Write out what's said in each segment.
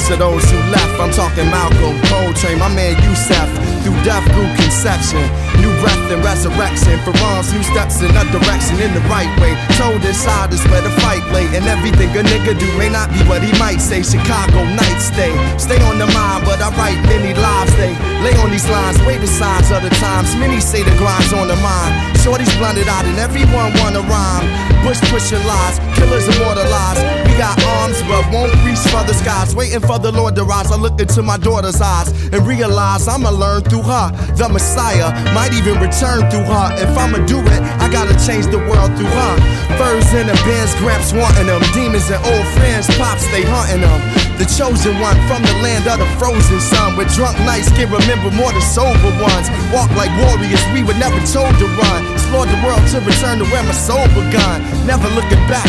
spirits of those who left. I'm talking Malcolm, Coltrane, my man Yusef. Through death grew conception, new breath and resurrection. For arms, new steps in a direction in the right way. Told inside is where the fight lay, and everything a nigga do may not be what he might say. Chicago night stay, stay on the mind, but I write many lives. They lay on these lines, wait the signs of the times. Many say the grind's on the mind. Shorty's blended out, and everyone wanna rhyme. Bush pushing lies, killers immortalized. We got arms, but won't reach for the skies. Waiting for the Lord to rise. I look into my daughter's eyes and realize I'ma learn through her. The Messiah might even return through her. If I'ma do it, I gotta change the world through her. Furs in the bins, gramps wanting them. Demons and old friends, pops, they hunting them. The chosen one from the land of the frozen sun. With drunk nights can remember more than sober ones. Walk like warriors, we were never told to run. Explore the world to return to where my soul begun. Never looking back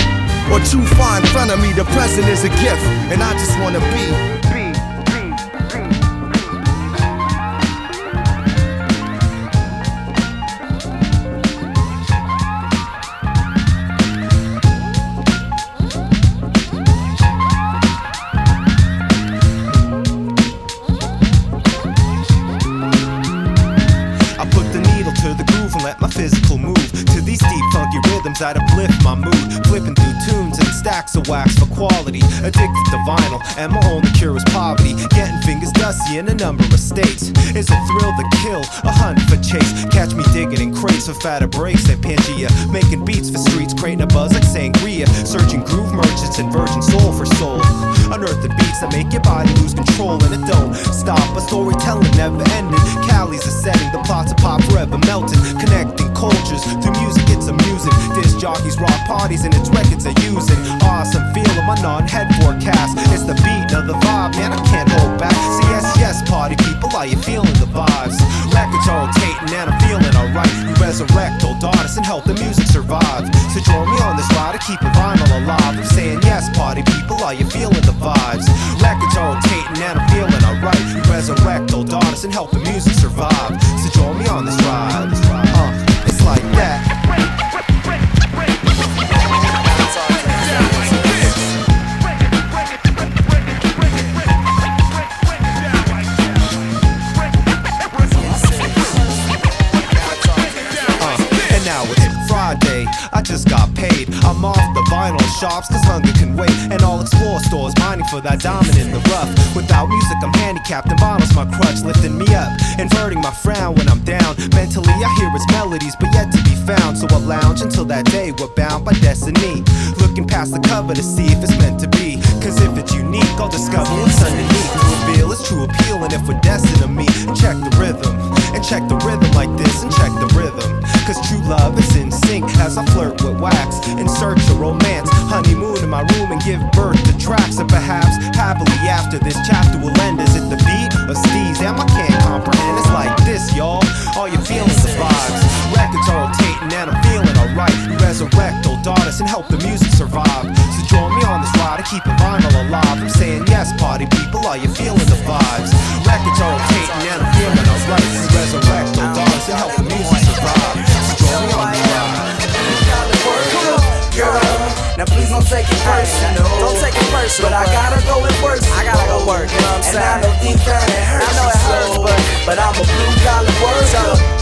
or too far in front of me. The present is a gift, and I just wanna be. I'd uplift my mood. Flipping through tunes and stacks of wax for quality. Addicted to vinyl, and my only cure is poverty. Getting fingers dusty in a number of states. It's a thrill to kill, a hunt for chase. Catch me digging in crates for fatter breaks and Pangea. Making beats for streets, creating a buzz like sangria. Searching groove merchants and virgin soul for soul. Unearthing beats that make your body lose control, and it don't stop. A storytelling never ending. Cali's a setting, the plots of pop forever melting. Jockeys rock parties and its records are using. Awesome feeling my non-head forecast. It's the beat of the vibe, man, I can't hold back. See, yes, yes, party people, are you feeling the vibes? Records rotating and I'm feeling alright. We resurrect old artists and help the music survive. So join me on this ride to keep a vinyl alive. I'm saying yes, party people, are you feeling the vibes? Records rotating and I'm feeling alright. We resurrect old artists and help the music survive. So join me on this ride. Shops, cause hunger can wait. And I'll explore stores, mining for that diamond in the rough. Without music, I'm handicapped, and bottles my crutch, lifting me up, inverting my frown when I'm down. Mentally, I hear its melodies, but yet to be found. So I lounge until that day we're bound by destiny. Looking past the cover to see if it's meant to be. Cause if it's unique, I'll discover what's underneath. To reveal its true appeal, and if we're destined to meet, check the rhythm. And check the rhythm like this, and check the rhythm. Cause true love is in sync as I flirt with wax in search of romance. Honeymoon in my room and give birth to tracks. And perhaps happily after this chapter will end. Is it the beat or steez? Damn, I can't comprehend. It's like this, y'all. All you feeling the vibes. Records are rotating and I'm feeling alright. Resurrect old artists and help the music this ride to keep a vinyl alive. I'm saying yes, party people. Are you feeling the vibes? Records are rotating and I'm feeling alright. We resurrect old artists and help the music survive. So join me on this ride. Girl, now please don't take it personal. Don't take it personal. But I gotta go and work. I gotta go work. You know what I'm saying? And? I know deep down it hurts. I know it hurts, so, but- but I'm a blue collar worker.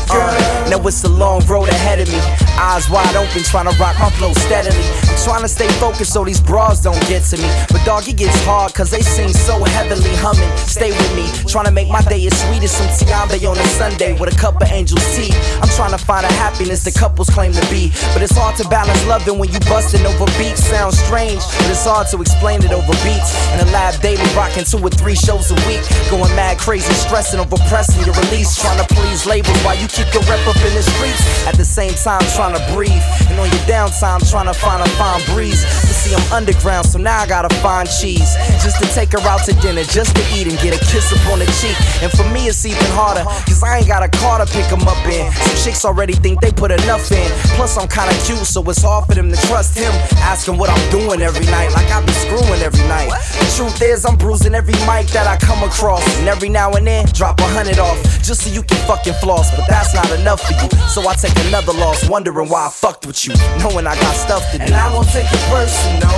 Now it's a long road ahead of me. Eyes wide open, trying to rock my flow steadily. I'm trying to stay focused so these bras don't get to me. But dog, it gets hard cause they sing so heavily humming. Stay with me, trying to make my day as sweet as some Tiambe on a Sunday with a cup of angel's tea. I'm trying to find a happiness the couples claim to be. But it's hard to balance loving when you busting over beats. Sounds strange, but it's hard to explain it over beats. In the lab daily, rocking two or three shows a week. Going mad crazy, stressing over pressing your release. Trying to please labels while you keep your rep up in the streets. At the same time, trying to breathe. And on your downtime, trying to find a fine breeze. But see, I'm underground, so now I gotta find cheese. Just to take her out to dinner, just to eat and get a kiss up on the cheek. And for me, it's even harder, cause I ain't got a car to pick them up in. Some chicks already think they put enough in. Plus, I'm kinda cute, so it's hard for them to trust him. Asking what I'm doing every night, like I be screwing every night. The truth is, I'm bruising every mic that I come across. And every now and then, drop a hundred off. just so you can fucking floss. But that's not enough for you. So I take another loss, wondering why I fucked with you, knowing I got stuff to do. And I won't take it personal.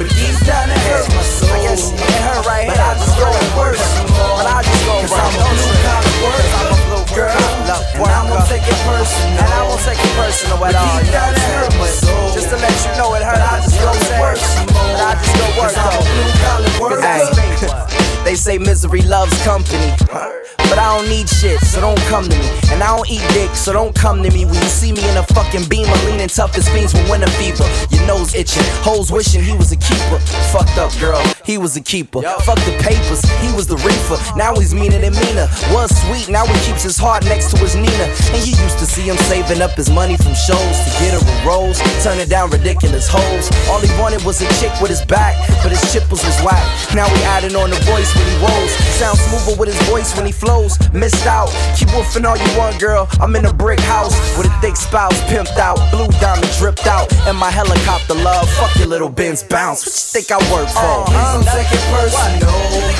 But deep down it hurts my soul. I guess it hurt right But here. I just go and work some more. But I just go Cause work. I'm a blue collar worker. I'm a blue girl. And I won't take it personal. And I won't take it personal at all. deep down it hurt my soul. just to let you know it hurt, I just go and work. work some more. But I just go work Cause I'm a blue collar worker. Hey, they say misery loves company. But I don't need shit, so don't come to me. And I don't eat dick, so don't come to me. When you see me in a fucking beamer, leaning tough as fiends with winter fever. Your nose itching, hoes wishing he was a keeper. Fucked up girl, he was a keeper. Fuck the papers, he was the reefer. Now he's meaner than meaner. Was sweet, now he keeps his heart next to his Nina. And you used to see him saving up his money from shows to get her a rose, turning down ridiculous hoes. All he wanted was a chick with his back, but his chipples was whack. Now he adding on the voice when he rolls. Sounds smoother with his voice when he flows. Missed out. Keep woofing all you want, girl. I'm in a brick house with a thick spouse, pimped out, blue diamond dripped out, and my helicopter love. Fuck your little Benz bounce. What you think I work for? Please don't take it personal.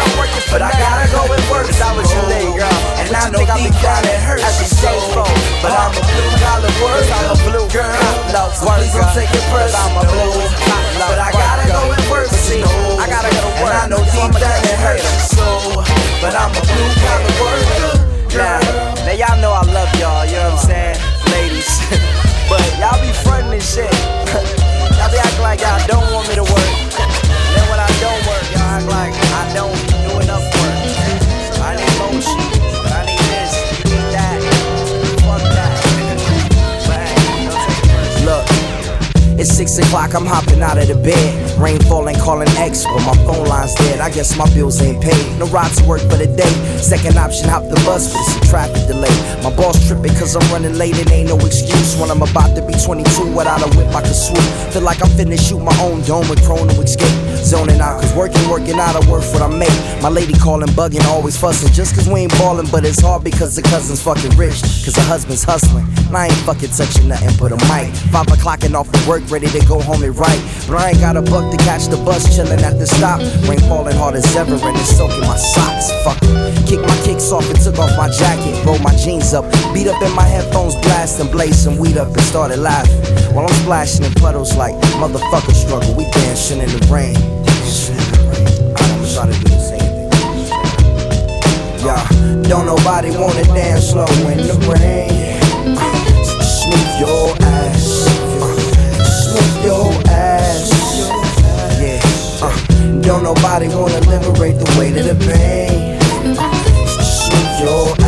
But I gotta go and work Is that what you some think, more. girl? And I know think I be deep down it hurts as a your pro? But I'm a blue collar worker. I'm a blue girl. collar So please don't take it personal. I'm a blue collar But I gotta go and work See, I gotta go to work. And I know So deep down it hurts soul. But I'm a blue collar worker. Now, now y'all know I love y'all, you know what I'm saying? Ladies. but y'all be frontin' and shit. y'all be acting like y'all don't want me to work. And then when I don't work, y'all act like I don't do enough work. I need loan sheet, I need this, you need that. Fuck that. but hey, don't take it personal. Look. It's six o'clock, I'm hopping out of the bed. Rain falling, calling X, but my phone line's dead. I guess my bills ain't paid. No ride to work for the day. Second option, hop the bus, but it's a traffic delay. My boss tripping cause I'm running late, it ain't no excuse. When I'm about to be 22, without a whip, I can swoop. Feel like I'm finna shoot my own dome with to escape. Zoning out, cause working, working out, I work what I make. My lady calling, bugging, always fussing. Just cause we ain't ballin', but it's hard because the cousin's fucking rich. Cause the husband's hustling. And I ain't fucking touching nothing but a mic. Five o'clock and off of work, ready to go home and write. But I ain't got a buck to catch the bus, chillin' at the stop. Rain falling hard as ever, and it's soaking my socks. Fuck. Kick my kicks off and took off my jacket. Rolled my jeans up, beat up in my headphones, blast and blaze some weed up and started laughing. While I'm splashing in puddles like motherfucker struggle. We dancing in the rain. Don't nobody wanna dance slow in the rain. Smooth your ass. Smooth your ass. Yeah. Uh, don't nobody wanna liberate the weight of the pain. Smooth your ass.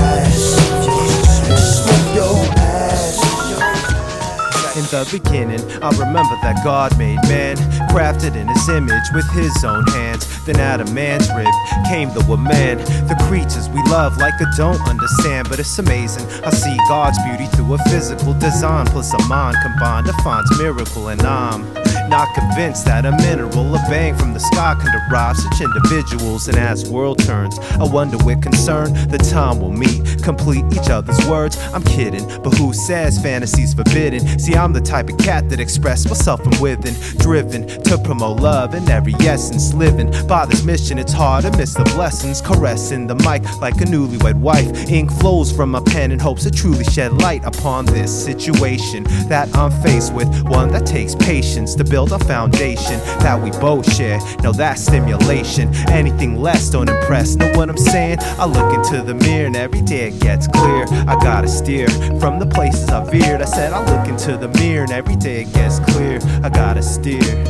The beginning, I remember that God made man, crafted in his image with his own hands. Then out of man's rib came the woman, the creatures we love like I don't understand. But it's amazing, I see God's beauty through a physical design plus a mind combined defines miracle, and I'm um, not convinced that a mineral, a bang from the sky can derive such individuals. And as world turns, I wonder with concern the time will meet, complete each other's words. I'm kidding, but who says fantasy's forbidden? See, I'm the type of cat that express myself from within, driven to promote love in every essence, living by this mission. It's hard to miss the blessings, caressing the mic like a newlywed wife. Ink flows from my pen in hopes to truly shed light upon this situation that I'm faced with. One that takes patience to build a foundation that we both share. Now that's stimulation. Anything less don't impress. Know what I'm saying? I look into the mirror and every day it gets clear. I gotta steer from the places I veered. I said I look into the mirror and every day it gets clear. I gotta steer.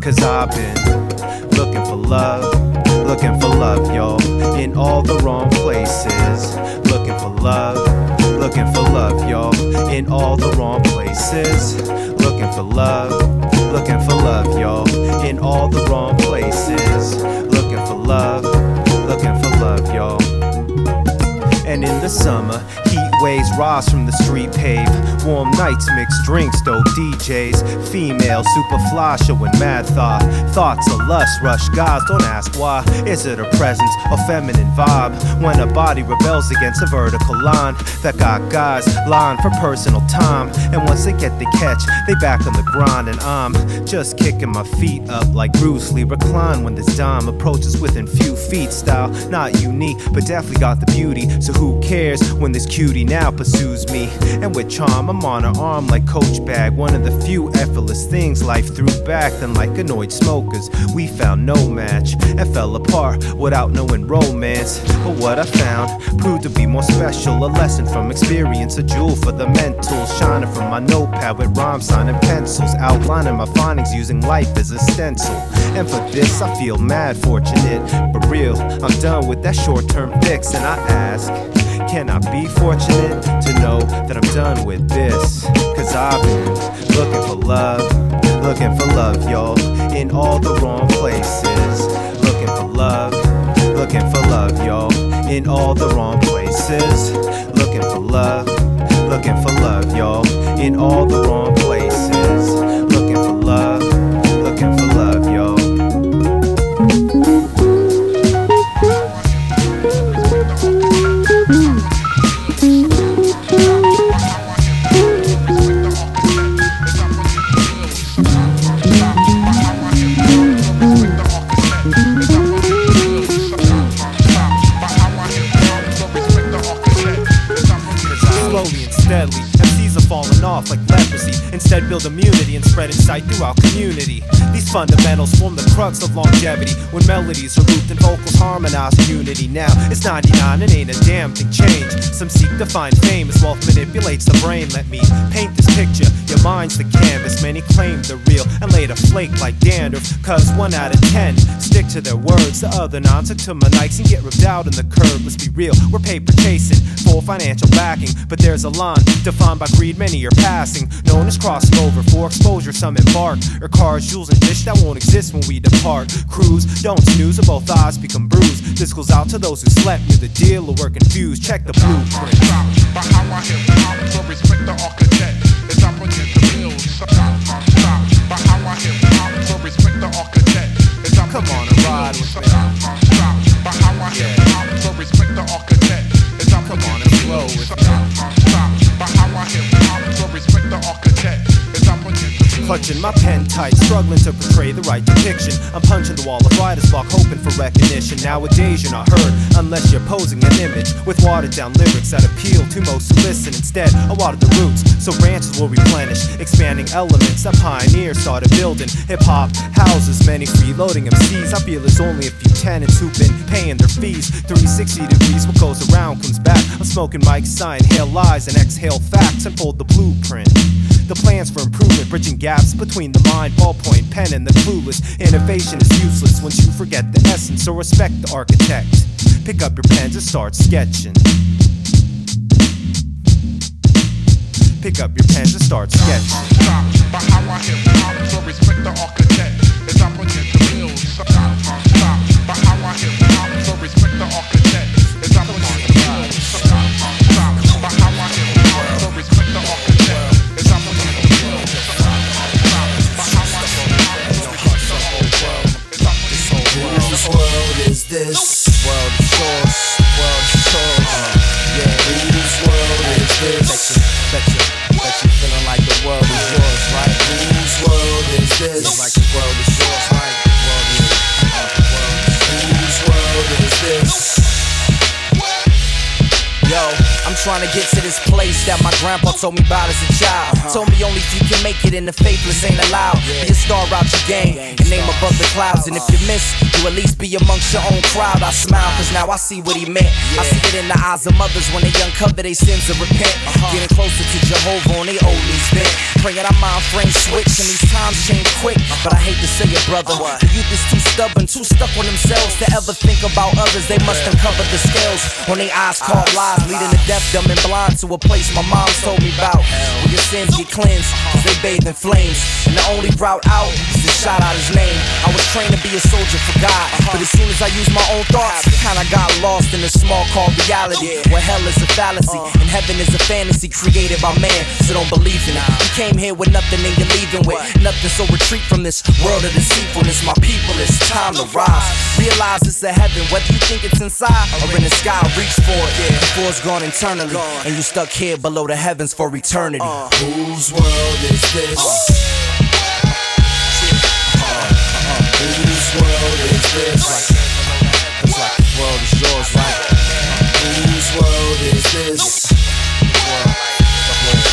Cause I've been looking for love, looking for love, y'all, in all the wrong places. Looking for love, looking for love, y'all, in all the wrong places. Looking for love, looking for love, y'all, in all the wrong places. Looking for love, looking for love, y'all. And in the summer, days rise from the street pave. Warm nights, mixed drinks, dope DJs. Female, super fly, showing mad thought. Thoughts of lust, rush guys, don't ask why. Is it a presence a feminine vibe? When a body rebels against a vertical line that got guys lying for personal time. And once they get the catch, they back on the grind. And I'm just kicking my feet up like Bruce Lee. Recline when this dime approaches within few feet. Style not unique, but definitely got the beauty. So who cares when this cutie now pursues me? And with charm, I'm on her arm like Coach Bag. One of the few effortless things life threw back. Then, like annoyed smokers, we found no match and fell apart without knowing romance. But what I found proved to be more special. A lesson from experience, a jewel for the mental. Shining from my notepad with rhymes, signing pencils. Outlining my findings using life as a stencil. And for this, I feel mad fortunate. But real, I'm done with that short term fix. And I ask, can I be fortunate to know that I'm done with this? Cause I've been looking for love, looking for love, y'all, in all the wrong places. Looking for love, looking for love, y'all, in all the wrong places. Looking for love, looking for love, y'all, in all the wrong places. Spread insight throughout community. These fundamentals form the crux of longevity. When melodies are looped and vocals harmonize in unity. Now it's 99 and ain't a damn thing changed. Some seek to find fame as wealth manipulates the brain. Let me paint this picture. Your mind's the canvas. Many claim the real and later flake like dandruff. Cause one out of ten stick to their words. The other nine took to my nikes and get ripped out in the curb. Let's be real, we're paper chasing for financial backing. But there's a line defined by greed, many are passing. Known as crossing over for exposure, some embark. Or cars, jewels, and that won't exist when we depart. Cruise, don't snooze, or both eyes become bruised. This goes out to those who slept near the deal or were confused. Check the blueprint. By how I so respect the architect. As I begin to build, stop, stop, stop. By how I hit so respect the architect. As I Come on and ride with me. stop, stop, stop. By how I hit pop, so respect the architect. Come on and flow with me. Clutching my pen tight, struggling to portray the right depiction. I'm punching the wall of writer's block, hoping for recognition. Nowadays, you're not heard unless you're posing an image with watered down lyrics that appeal to most who listen. Instead, I water the roots so branches will replenish. Expanding elements that pioneers started building. Hip hop houses many freeloading MCs. I feel it's only a few tenants who've been paying their fees. 360 degrees, what goes around comes back. I'm smoking mics, I inhale lies and exhale facts, unfold the blueprint. The plans for improvement, bridging gaps between the mind, ballpoint, pen, and the clueless. Innovation is useless once you forget the essence, so respect the architect. Pick up your pens and start sketching. Pick up your pens and start sketching. Stop. By how I respect the architect. This? Like the world is I'm trying to get to this place that my grandpa told me about as a child. Told me only if you can make it and the faithless ain't allowed. Be a star out your game and name above the clouds. And if you miss, you at least be amongst your own crowd. I smile cause now I see what he meant. I see it in the eyes of mothers when they uncover their sins and repent. Getting closer to Jehovah on they old knees bent. Praying our mind frame switch and these times change quick. But I hate to say it, brother. The youth is too stubborn, too stuck on themselves to ever think about others. They must uncover the scales on their eyes called lies, leading to dumb, and blind to a place my mom told me about. Where your sins get cleansed, cause they bathe in flames. And the only route out is to shout out his name. I was trained to be a soldier for God, but as soon as I used my own thoughts, kinda got lost in a small called reality. Where hell is a fallacy, and heaven is a fantasy created by man, so don't believe in it. You came here with nothing and you're leaving with nothing, so retreat from this world of deceitfulness. My people, it's time to rise. Realize it's a heaven, whether you think it's inside or in the sky, reach for it. Before it's gone internally, and you stuck here below the heavens for eternity. Uh. Whose world is this? Uh. Whose world is this? It's like the world is yours, right? Whose world is this? Whose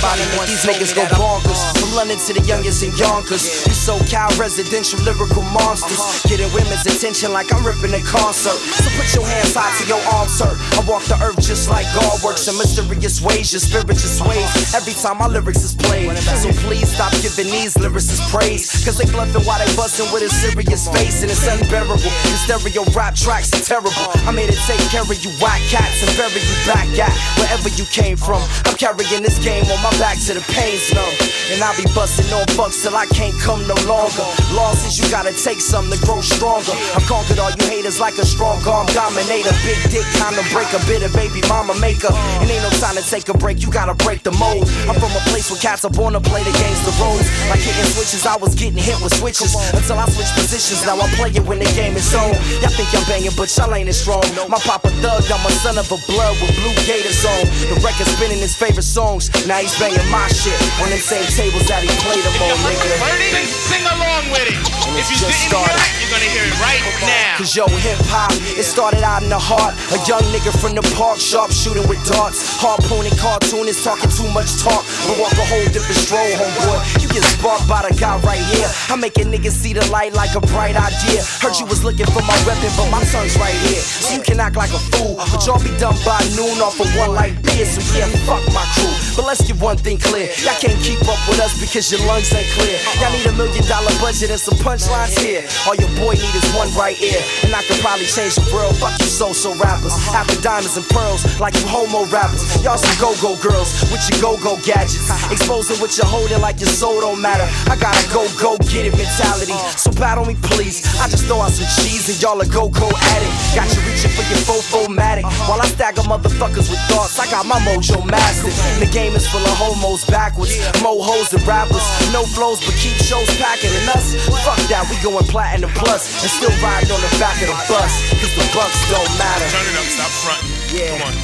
make these niggas go bonkers. From London to the youngest in Yonkers. We SoCal residential lyrical monsters. Getting women's attention like I'm ripping a concert. So put your hands high to your arms hurt. I walk the earth just like God works in mysterious ways. Your spirit just sways every time my lyrics is played. So please stop giving these lyricists praise. Cause they bluffing while they busting with a serious face. And it's unbearable. The stereo rap tracks are terrible. I'm here to take care of you whack cats and bury you back at wherever you came from. I'm carrying this game on my back to the pain's numb. And I'll be busting on fucks till I can't come no longer. Losses, you gotta take some to grow stronger. I've conquered all you haters like a strong arm dominator. Big dick, kinda break a bit of baby mama maker. And ain't no time to take a break, you gotta break the mold. I'm from a place where cats are born to play the games the roads. Like hitting switches, I was getting hit with switches. Until I switch positions, now I play it when the game is on. Y'all think I'm banging, but y'all ain't as strong. My papa thug, I'm a son of a blood with blue gators on. The record spinning his favorite songs. Now he's banging my shit on them same tables that he played them on, nigga. Sing along with it. If you didn't started. hear it, you're gonna hear it right now. Cause yo, hip hop, it started out in the heart. A young nigga from the park, sharp shooting with darts. Harpooning cartoonists, talking too much talk. But walk a whole different stroll, homeboy. You get sparked by the guy right here. I make making niggas see the light like a bright idea. Heard you was looking for my weapon, but my tongue's right here. So you can act like a fool, but y'all be done by noon off of one light beer. So yeah, fuck my crew. But let's get one thing clear. Y'all can't keep up with us because your lungs ain't clear. Y'all need a million dollar budget and some punchlines here. All your boy need is one right ear. And I could probably change the world. Fuck you so-so rappers. After diamonds and pearls, like you homo rappers. Y'all some go-go girls with your go-go gadgets. Exposing what you're holding like your soul don't matter. I got a go-go get it mentality. So battle me please. I just throw out some cheese and y'all a go-go addict. Got you reaching for your fofo-matic. While I stagger motherfuckers with thoughts, I got my mojo mastered. The game is full of homos backwards. Mo hoes and rappers. No flows, but keep shows packing and us. Fuck that, we going platinum plus and still riding on the back of the bus. Cause the bucks don't matter. Turn it up, stop fronting. Yeah. Come on,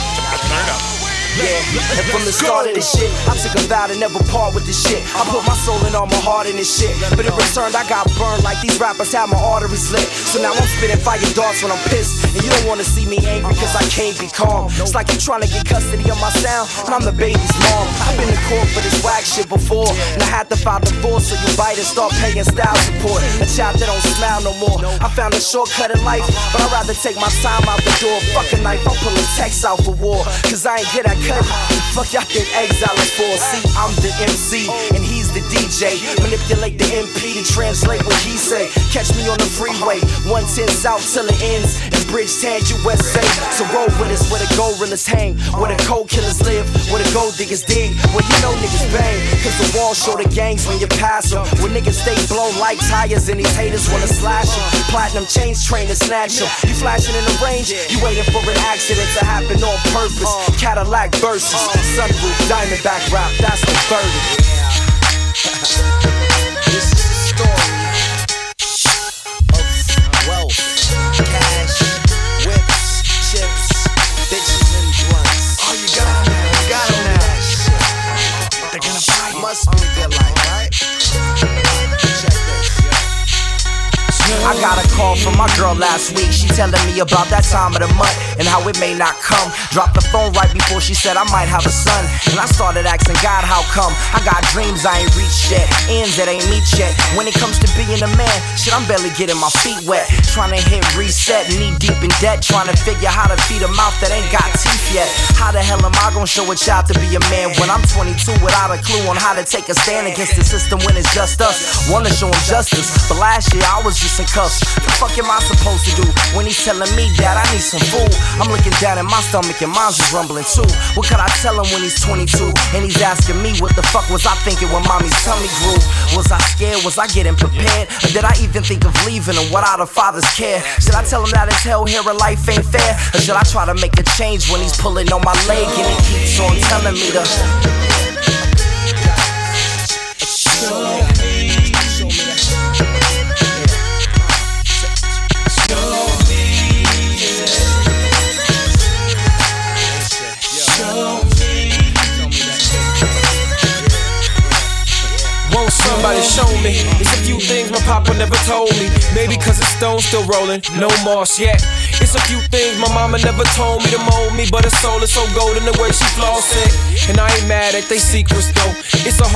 turn it up. Yeah, and from the start of this shit, I took a vow to never part with this shit. I put my soul and all my heart in this shit. But in return, I got burned like these rappers had my arteries lit. So now I'm spitting fire darts when I'm pissed. And you don't wanna see me angry cause I can't be calm. It's like you trying to get custody of my sound, and I'm the baby's mom. I've been in court for this whack shit before. And I had to file divorce so you bite and start paying style support. A child that don't smile no more. I found a shortcut in life, but I'd rather take my time out the door. Fuck a knife, I'm pulling text out for war. Cause I ain't good at cutting. Fuck y'all think Exile for? See, I'm the MC and he's the DJ. Manipulate the MP to translate what he say. Catch me on the freeway, 110 south till it ends in Bridgetown, USA. So roll with us where the gorillas hang, where the cold killers live, where the gold diggers dig, where you know niggas bang. Cause the walls show the gangs when you pass them. Where niggas stay blown like tires and these haters wanna slash them. Platinum chains train to snatch them. You flashing in the range, you waiting for an accident to happen on purpose. Cadillac versus sunroof, diamondback rap, that's the verdict. This is the story of wealth, cash, whips, chips, bitches, and blunts. Oh, you got now. You got him now. Must be good life, call from my girl last week. She telling me about that time of the month and how it may not come. Dropped the phone right before she said I might have a son. And I started asking God, how come? I got dreams I ain't reached yet, ends that ain't meet yet. When it comes to being a man, shit, I'm barely getting my feet wet. Trying to hit reset, knee deep in debt. Trying to figure how to feed a mouth that ain't got teeth yet. How the hell am I gonna show a child to be a man when I'm 22 without a clue on how to take a stand against the system when it's just us? Wanna show him justice, but last year I was just in tough. The fuck am I supposed to do when he's telling me that I need some food? I'm looking down at my stomach and mine's just rumbling too. What could I tell him when he's 22 and he's asking me what the fuck was I thinking when mommy's tummy grew? Was I scared? Was I getting prepared? Or did I even think of leaving him without a father's care? Should I tell him that his hell here in life ain't fair? Or should I try to make a change when he's pulling on my leg and he keeps on telling me to? Won't somebody show me? It's a few things my papa never told me. Maybe cause his stone's still rolling, no moss yet. It's a few things my mama never told me to mold me, but her soul is so golden the way she floss it. And I ain't mad at they secrets though. It's a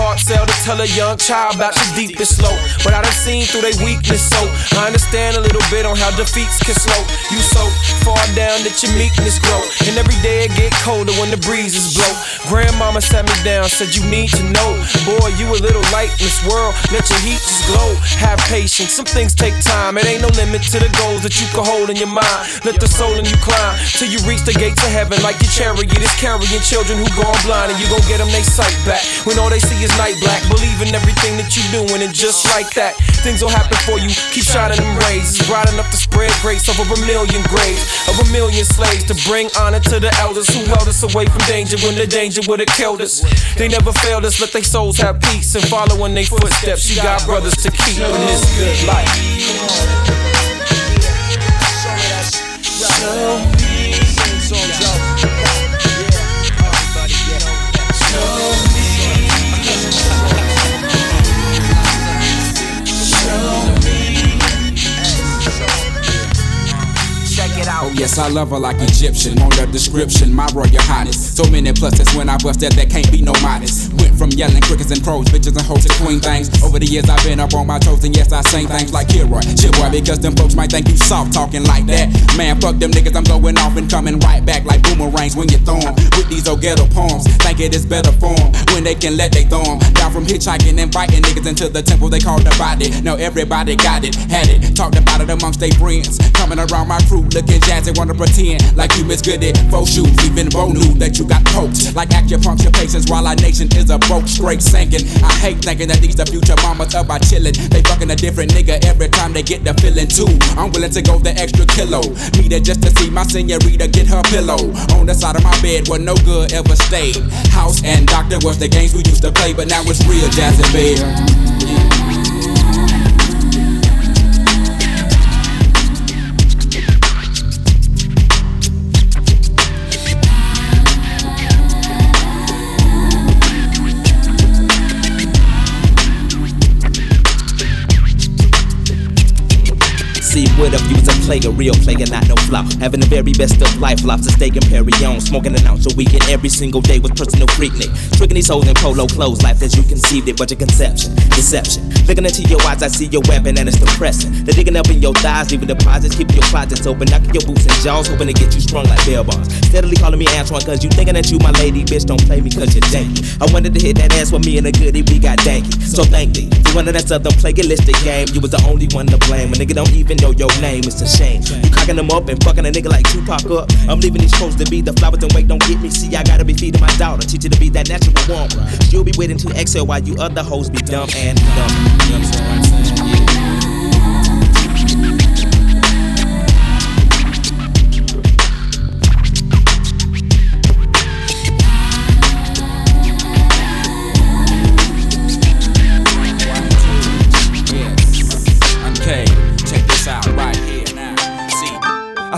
tell a young child about your deepest slow. But I done seen through their weakness, so I understand a little bit on how defeats can slow. You so far down that your meekness grow. And every day it get colder when the breezes blow. Grandmama sat me down, said you need to know. Boy, you a little light in this world. Let your heat just glow. Have patience. Some things take time. It ain't no limit to the goals that you can hold in your mind. Let the soul in you climb till you reach the gates of heaven. Like your chariot is carrying children who gone blind, and you gon' get them they sight back. When all they see is night black, believe in everything that you doing, and just like that, things will happen for you. Keep shining them rays. Bright enough to spread grace over a million graves of a million slaves to bring honor to the elders who held us away from danger when the danger would have killed us. They never failed us. Let their souls have peace and follow in their footsteps. You got brothers to keep in this good life. Check it out. Oh yes, I love her like Egyptian. On the description, my royal highness. So many pluses when I bust that, there can't be no modest. Went from yelling crickets and crows, bitches and hoes to queen things. Over the years, I've been up on my toes, and yes, I sing things like Kilroy, shit boy, because them folks might think you soft talking like that. Man, fuck them niggas, I'm going off and coming right back like boomerangs when you throw 'em. With these old ghetto poems, think it is better form when they can let they throw 'em. Down from hitchhiking, and inviting niggas into the temple they call the body. Now everybody got it, had it, talked about it amongst their friends. Coming around my crew, looking jazzy, wanna pretend like you miss good at faux shoes. Even Bo knew that you got poked. Like acupuncture patients while our nation is a broke, straight sinking. I hate thinking that these the future mamas up by chillin'. They fucking a different nigga every time they get the feeling too. I'm willing to go the extra kilo. Need it just to see my senorita get her pillow. On the side of my bed where no good ever stayed. House and doctor was the games we used to play, but now it's real jazzy bed. See, what if you was a player, real player, not no flop? Having the very best of life, lobster steak and Perry on, smoking an ounce a weekend every single day with personal freaknik. Tricking these hoes in polo clothes, life as you conceived it, but your conception, deception. Looking into your eyes, I see your weapon and it's depressing. They're digging up in your thighs, leaving deposits, keeping your closets open, knocking your boots and jaws, hoping to get you strung like bell bonds. Steadily calling me Antoine, cause you thinking that you my lady, bitch, don't play me cause you're janky. I wanted to hit that ass with me and a goodie, we got danky. So thank thee. You of that southern plagiaristic game, you was the only one to blame. A nigga don't even know your name, it's a shame. You cocking them up and fucking a nigga like Tupac up. I'm leaving these folks to be the flowers and wait, don't get me. See, I gotta be feeding my daughter, teach her to be that natural woman. She'll be waiting to exhale while you other hoes be dumb and dumb. You know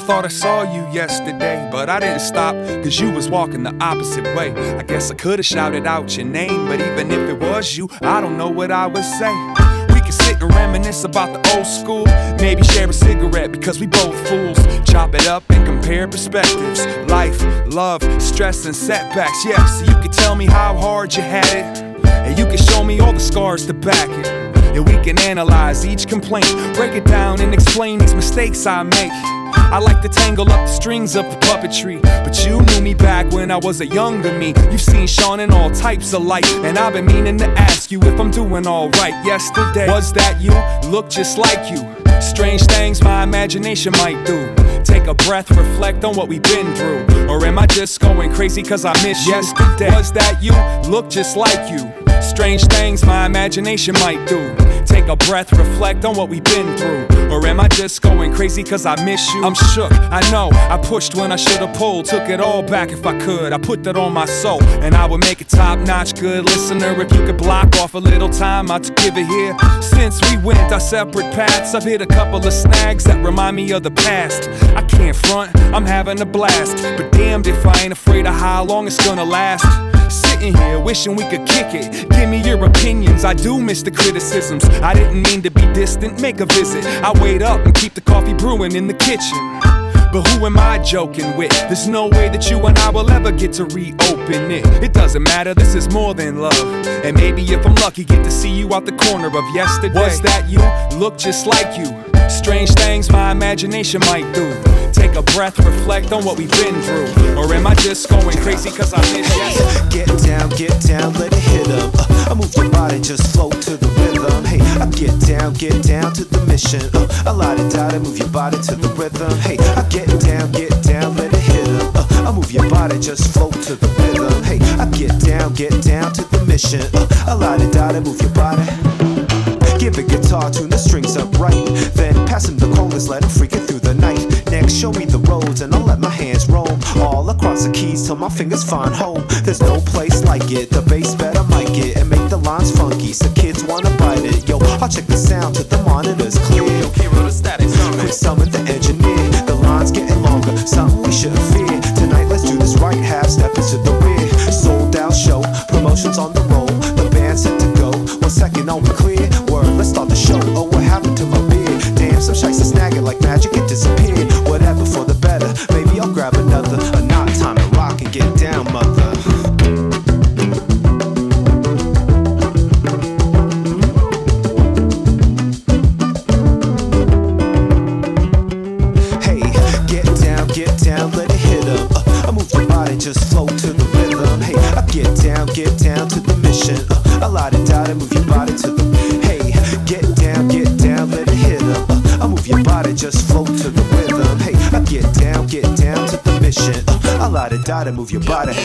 thought I saw you yesterday, but I didn't stop, cause you was walking the opposite way. I guess I could've shouted out your name, but even if it was you, I don't know what I would say. We could sit and reminisce about the old school, maybe share a cigarette because we both fools. Chop it up and compare perspectives. Life, love, stress, and setbacks. Yeah, so you could tell me how hard you had it, and you could show me all the scars to back it. Yeah, we can analyze each complaint, break it down, and explain these mistakes I make. I like to tangle up the strings of the puppetry, but you knew me back when I was a younger me. You've seen Sean in all types of light, and I've been meaning to ask you if I'm doing alright. Yesterday, was that you? Look just like you. Strange things my imagination might do. Take a breath, reflect on what we've been through. Or am I just going crazy cause I miss you? yesterday? Was that you? Look just like you. Strange things my imagination might do. Take a breath, reflect on what we've been through. Or am I just going crazy cause I miss you? I'm shook, I know. I pushed when I should've pulled. Took it all back if I could. I put that on my soul. And I would make it top notch good listener. If you could block off a little time, I'd give it here. Since we went our separate paths, I've hit a couple of snags that remind me of the past. I can't front, I'm having a blast. But damned if I ain't afraid of how long it's gonna last. Sitting here wishing we could kick it. Give me your opinions, I do miss the criticisms. I didn't mean to be distant, make a visit. I wait up and keep the coffee brewing in the kitchen. But who am I joking with? There's no way that you and I will ever get to reopen it. It doesn't matter, this is more than love. And maybe if I'm lucky, get to see you out the corner of yesterday. Was that you? Look just like you. Strange things my imagination might do. Take a breath, reflect on what we've been through. Or am I just going crazy cause I miss yesterday? Get down, get down, let it hit 'em. Uh, I move your body, just float to the rhythm. Hey, I get down, get down to the mission. Uh, a lot of data, move your body to the rhythm. Hey, I get down, get down, let it hit 'em. Uh, I move your body, just float to the rhythm. Hey, I get down, get down to the mission. Uh, a lot of data, move your body. Give a guitar, tune the strings up right. Then pass him the congas, let him freak it through the night. Next, show me the roads, and I'll let my hands roam all across the keys till my fingers find home. There's no place like it. The bass better mic it and make the lines funky so kids wanna bite it. Yo, I'll check the sound till the monitor's clear. Quick summon the engineer. Something we shouldn't fear. Tonight, let's do this right. Half step into the rear. Sold out show, promotions on the roll. The band set to go. One second, we clear. Word, let's start move your body.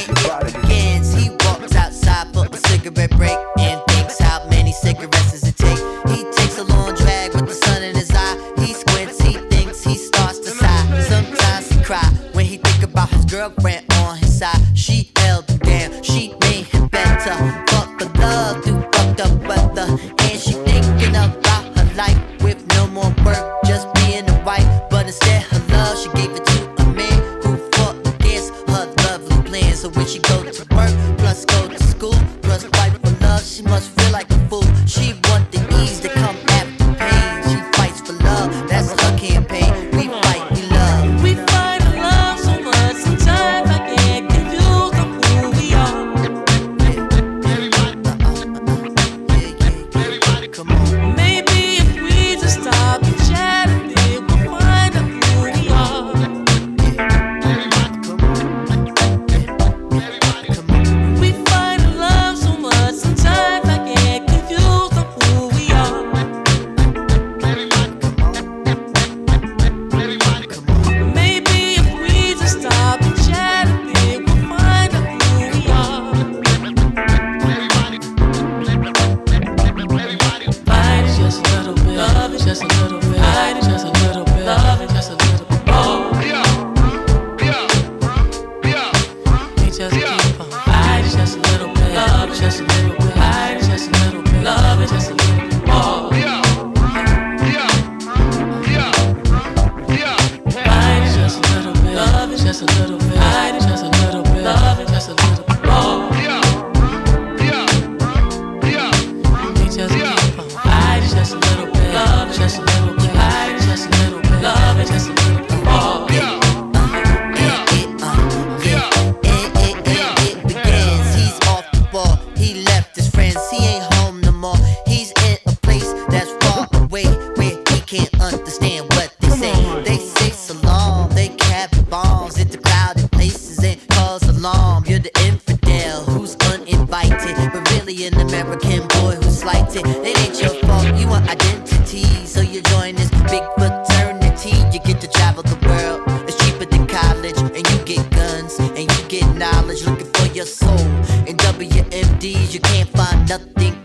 big fraternity, you get to travel the world. It's cheaper than college, and you get guns, and you get knowledge. Looking for your soul. In WMDs, you can't find nothing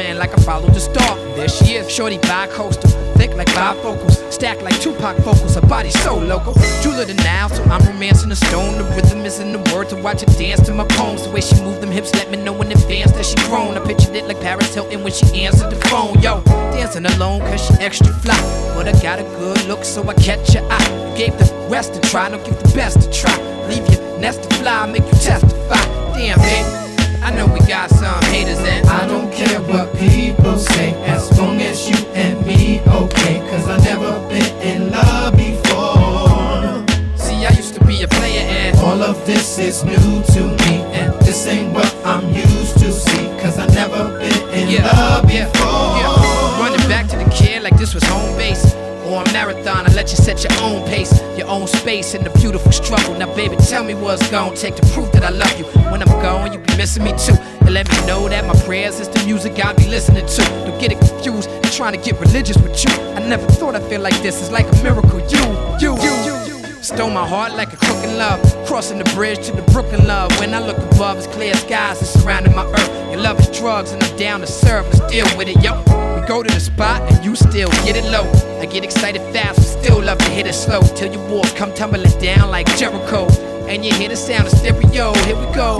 men like I followed the star. There she is, shorty bi-coastal, thick like bifocals, stacked like Tupac vocals. Her body so local, jeweler than now, so I'm romancing the stone. The rhythm is in the word to watch her dance to my poems. The way she moved them hips let me know in advance that she grown. I pictured it like Paris Hilton when she answered the phone. Yo, dancing alone cause she extra fly. But I got a good look, so I catch your eye. Gave the rest a try, don't give the best a try. Leave your nest to fly, make you testify. Damn, baby, I know we got some haters and I don't care what people say, as long as you and me okay. Cause I never been in love before. See, I used to be a player and all of this is new to me. And this ain't what I'm used to see. Cause I never been in love before. yeah. Running back to the kid like this was home base. Or a marathon, I let you set your own pace, your own space in the beautiful struggle. Now, baby, tell me what's gonna take to prove that I love you. When I'm gone, you be missing me too. And let me know that my prayers is the music I'll be listening to. Don't get it confused, I'm trying to get religious with you. I never thought I'd feel like this, it's like a miracle. You, you, you, you. Stole my heart like a crook in love. Crossing the bridge to the Brooklyn love. When I look above, it's clear skies that surrounding my earth. Your love is drugs, and I'm down to serve, but still with it, yo. We go to the spot, and you still get it low. I get excited fast, but still love to hit it slow. Till your walls come tumbling down like Jericho. And you hear the sound of stereo. Here we go.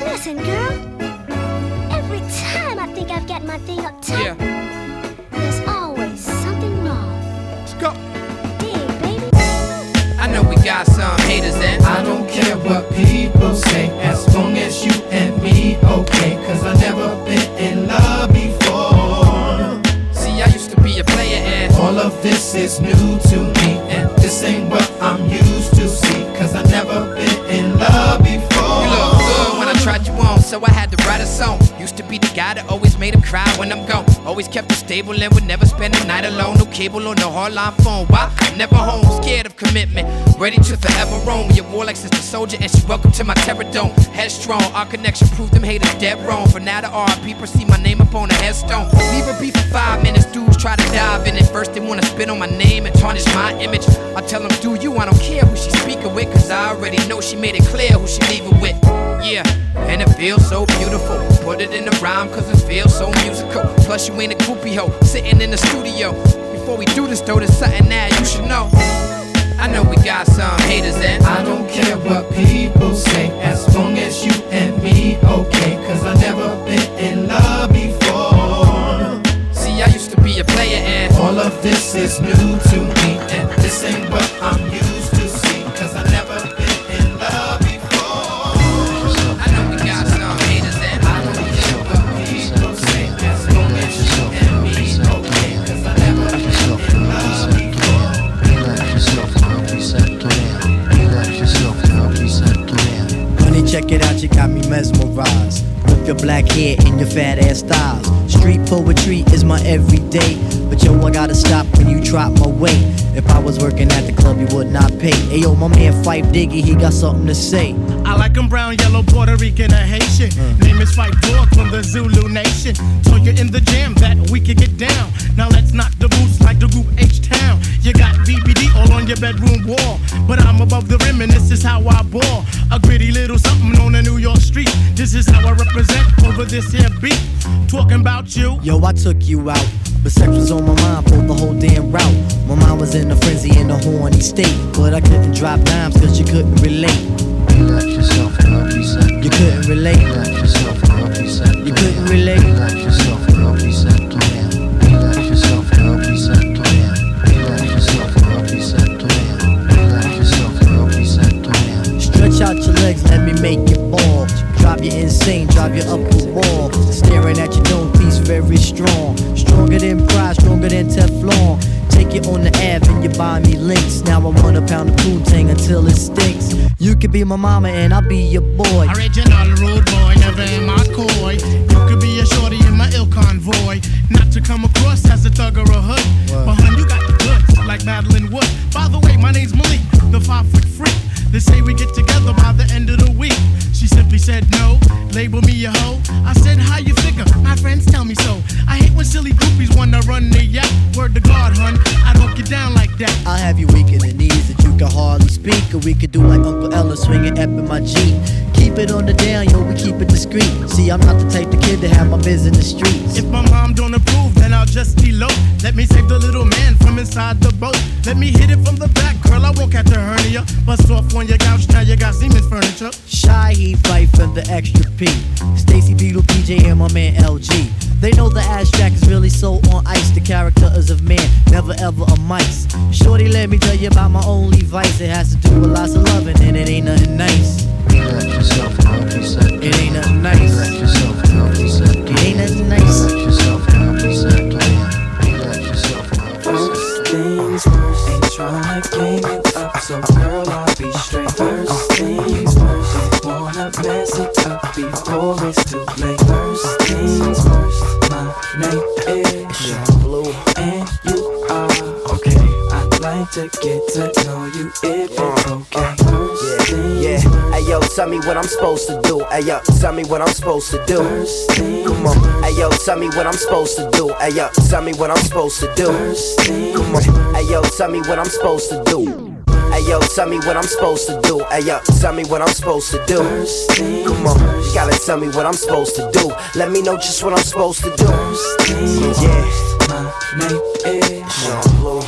Listen, girl. Every time I think I've got my thing up tight, there's always something wrong. Let's go. Hey, baby. I know we got some haters and I don't care what people say, as long as you and me okay. Cause I this is new to me. And this ain't what I'm used to so I had to write a song. Used to be the guy that always made him cry when I'm gone. Always kept it stable and would never spend a night alone. No cable or no hardline phone. Why? Never home, scared of commitment. Ready to forever roam. Your warlike sister soldier, and she welcome to my terror dome. Headstrong, our connection proved them haters dead wrong. For now, the RP perceive my name upon a headstone. Leave her be for five minutes, dudes try to dive in it. First, they wanna spit on my name and tarnish my image. I tell them, do you? I don't care who she speaking with, cause I already know she made it clear who she leaving with. Yeah, and it feels so beautiful. Put it in a rhyme, cause it feels so musical. Plus, you ain't a groupie hoe, sitting in the studio. Before we do this, though, there's something that you should know. I know we got some haters and I don't care what people say, as long as you and me okay. Cause I never been in love before. See, I used to be a player and all of this is new to your black hair and your fat ass styles. Street poetry is my everyday. But yo, I gotta stop when you drop my weight. If I was working at the club, you would not pay. Ayo, my man Phife Diggy, he got something to say. I like 'em brown, yellow, Puerto Rican, or Haitian. Mm. Name is Phife Dawg from the Zulu Nation. Told you in the jam that we could get down. Now let's knock the boots like the group H Town. You got BBD all on your bedroom wall. But I'm above the rim and this is how I ball. A gritty little something on the New York street. This is how I represent over this here beat. Talking about you. Yo, I took you out. But sex was on my mind for the whole damn route. My mind was in a frenzy in a horny state. But I couldn't drop dimes cause you couldn't relate. You let yourself you said. You couldn't relate. You let yourself you said. You couldn't relate. You let yourself you said. You let yourself up, you. You let yourself up, you. You let yourself up, you. Stretch out your legs, let me make you ball. Drive you insane, drive you up the wall. Staring at your dome piece, very strong. Stronger than pride, stronger than Teflon. Take it on the Ave and you buy me links. Now I want a pound of Poontang until it stinks. You could be my mama and I'll be your boy. Original rude boy, never in my coy. You could be a shorty in my ill convoy. Not to come across as a thug or a hood. But hun, you got the goods, like Madeline Wood. By the way, my name's Malik, the five foot freak. They say we get together by the end of the week. She simply said no, label me a hoe. Run the. Word to God, hun, I don't get down like that. I'll have you weak in the knees that you can hardly speak. Or we could do like Uncle Ella swinging up in my Jeep. Keep it on the down, yo, we keep it discreet. See, I'm not the type of kid to have my biz in the streets. If my mom don't approve, I'll just elope. Let me save the little man from inside the boat. Let me hit it from the back, girl. I won't catch a hernia. Bust off on your couch, now you got Siemens furniture. Shy he Phife and the extra P. Stacy Beetle, PJ, and my man LG. They know the ass jack is really so on ice. The character is of man, never ever a mice. Shorty, let me tell you about my only vice. It has to do with lots of loving, and it ain't nothing nice. Let yourself up, he said. It ain't nothing nice. Yourself up, he said. It ain't nothing nice. Things first, ain't tryna game you up, so girl I'll be straight. First things first, wanna mess it up before it's too late. First things first, my name is to get to know you if it's okay. First things Yeah, hey yo, tell me what I'm supposed to do. Hey yo, tell me what I'm supposed to do. Come on, hey yo, tell me what I'm supposed to do. Hey yo, tell me what I'm supposed to do. Come on, hey yo, tell me what I'm supposed to do. Hey yo, tell me what I'm supposed to do. Hey yo, tell me what I'm supposed to do. Come on, you gotta tell me what I'm supposed to do. Let me know just what I'm supposed to do. Yeah, my name is Sean Blu,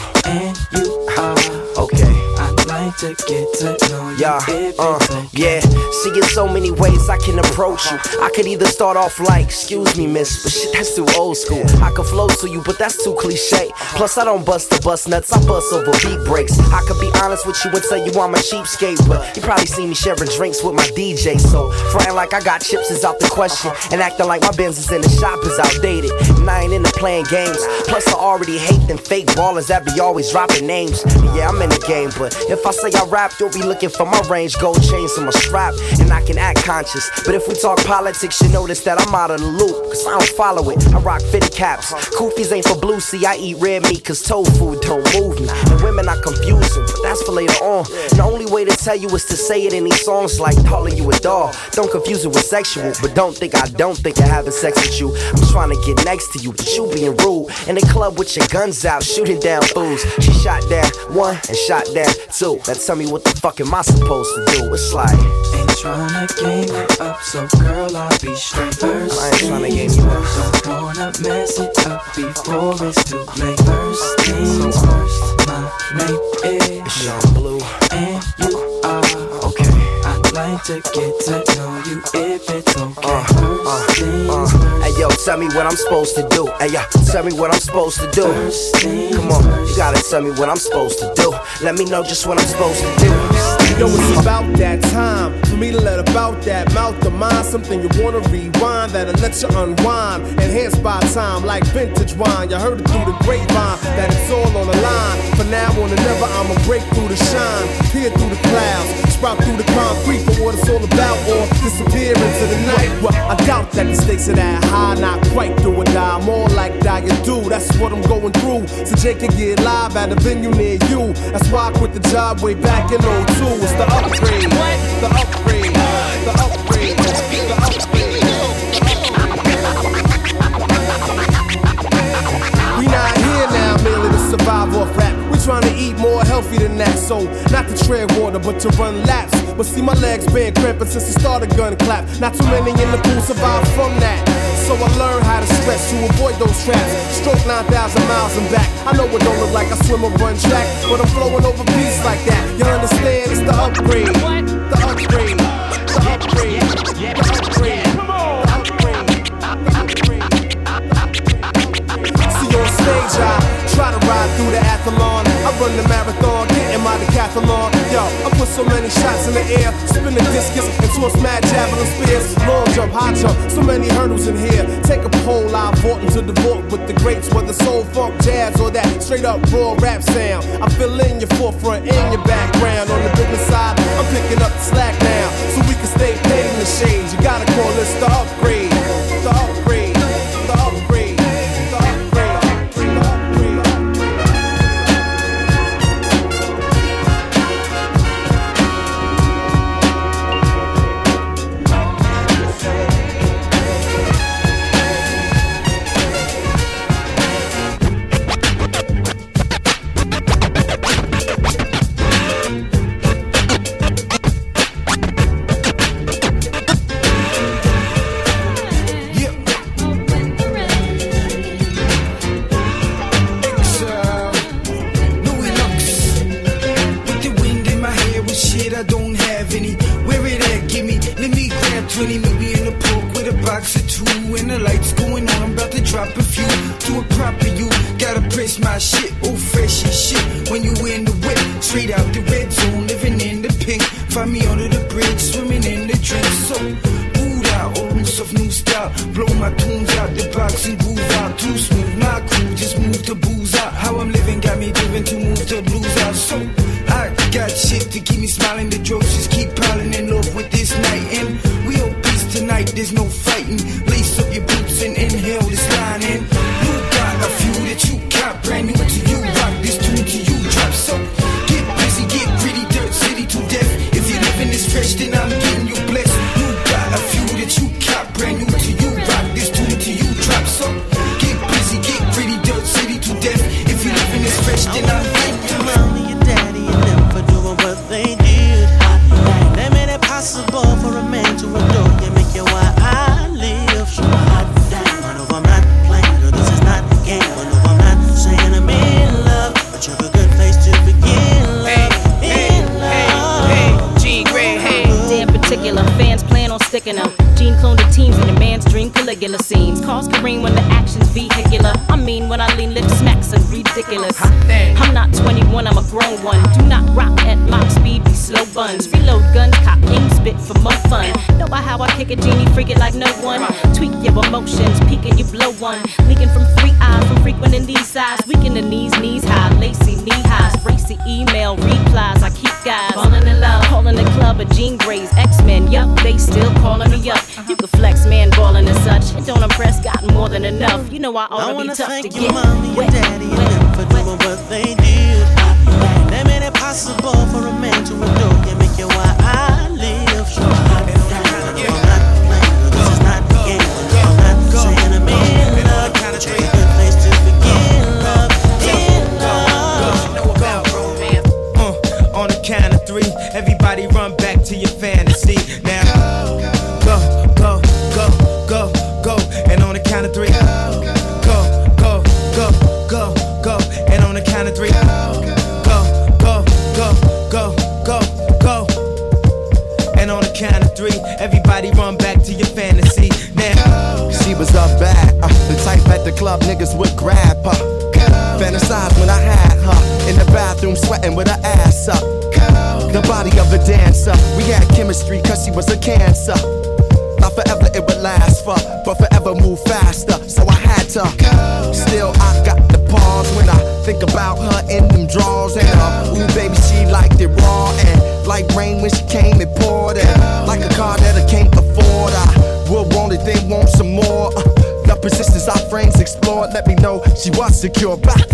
like to get to know you Yeah, uh, yeah. See, in so many ways I can approach you. I could either start off like, excuse me, miss, but shit, that's too old school. I could flow to you, but that's too cliche. Plus, I don't bust the bus nuts, I bust over beat breaks. I could be honest with you and tell you I'm a cheapskate, but you probably see me sharing drinks with my DJ. So, frying like I got chips is out the question, and acting like my Benz is in the shop is outdated. And I ain't into playing games. Plus, I already hate them fake ballers that be always dropping names. Yeah, I'm in the game, but if I say I rap, you'll be looking for my range, gold chains and my strap, and I can act conscious. But if we talk politics, you notice that I'm out of the loop, cause I don't follow it. I rock fitted caps. Kufis ain't for blue, see, I eat red meat, cause tofu don't move me. And women are confusing, but that's for later on. The only way to tell you is to say it in these songs like calling you a dog. Don't confuse it with sexual, but don't think I don't think of having sex with you. I'm trying to get next to you, but you being rude. In the club with your guns out, shooting down fools. She shot down one and shot down two. Now tell me what the fuck am I supposed to do? It's like Ain't tryna game you up, so girl, I'll be straight first. I ain't tryna game you up. Don't wanna mess it up before it's too late. First things first, my name is Sean Blu, and you are okay. I'd like to get to know you if it's okay. Uh, First things Uh, hey yo, tell me what I'm supposed to do. Hey yo, tell me what I'm supposed to do. Come on, you gotta tell me what I'm supposed to do. Let me know just what I'm supposed to do. Yo, it's about that time for me to let about that mouth to mind. Something you wanna rewind that'll let you unwind. Enhanced by time like vintage wine. You heard it through the grapevine that it's all on the line. For now on and never, I'ma break through the shine, peer through the clouds, sprout through the concrete for what it's all about, or disappear into the night. Well, I doubt that the stakes are that high, not quite do or die. More like die you do. That's what I'm going through. So Jake can get live at a venue near you. That's why I quit the job way back in 02. It's the upgrade. What? The upgrade. The upgrade. The upgrade. We not here now merely to survive off rap. We're trying to eat more healthy than that. So not to tread water, but to run laps. But see my legs been cramping since the start of gun clap. Not too many in the pool survive from that. So I learned how to stress to avoid those traps. Stroke 9,000 miles and back. I know it don't look like I swim or run track, but I'm flowing over beats like that. You understand? It's the upgrade. The upgrade. The upgrade. The upgrade. Stage, I try to ride through the athlon. I run the marathon, getting my decathlon. Yo, I put so many shots in the air, spin the discus, and toss mad javelin, Hotter. So many hurdles in here. Take a poll, I've into the vault with the greats, whether soul, funk, jazz, or that straight up raw rap sound. I fill in your forefront and your background. On the business side, I'm picking up the slack now, so we can stay paid in the shades. You gotta call this the upgrade. keep me smiling. The joke. tough to get. secure. Bah,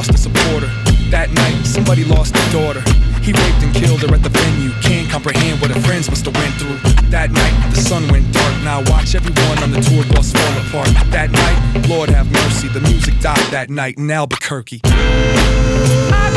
lost a supporter. That night, somebody lost a daughter. He raped and killed her at the venue. Can't comprehend what her friends must have went through. That night, the sun went dark. Now watch everyone on the tour bus fall apart. That night, Lord have mercy, the music died that night in Albuquerque. I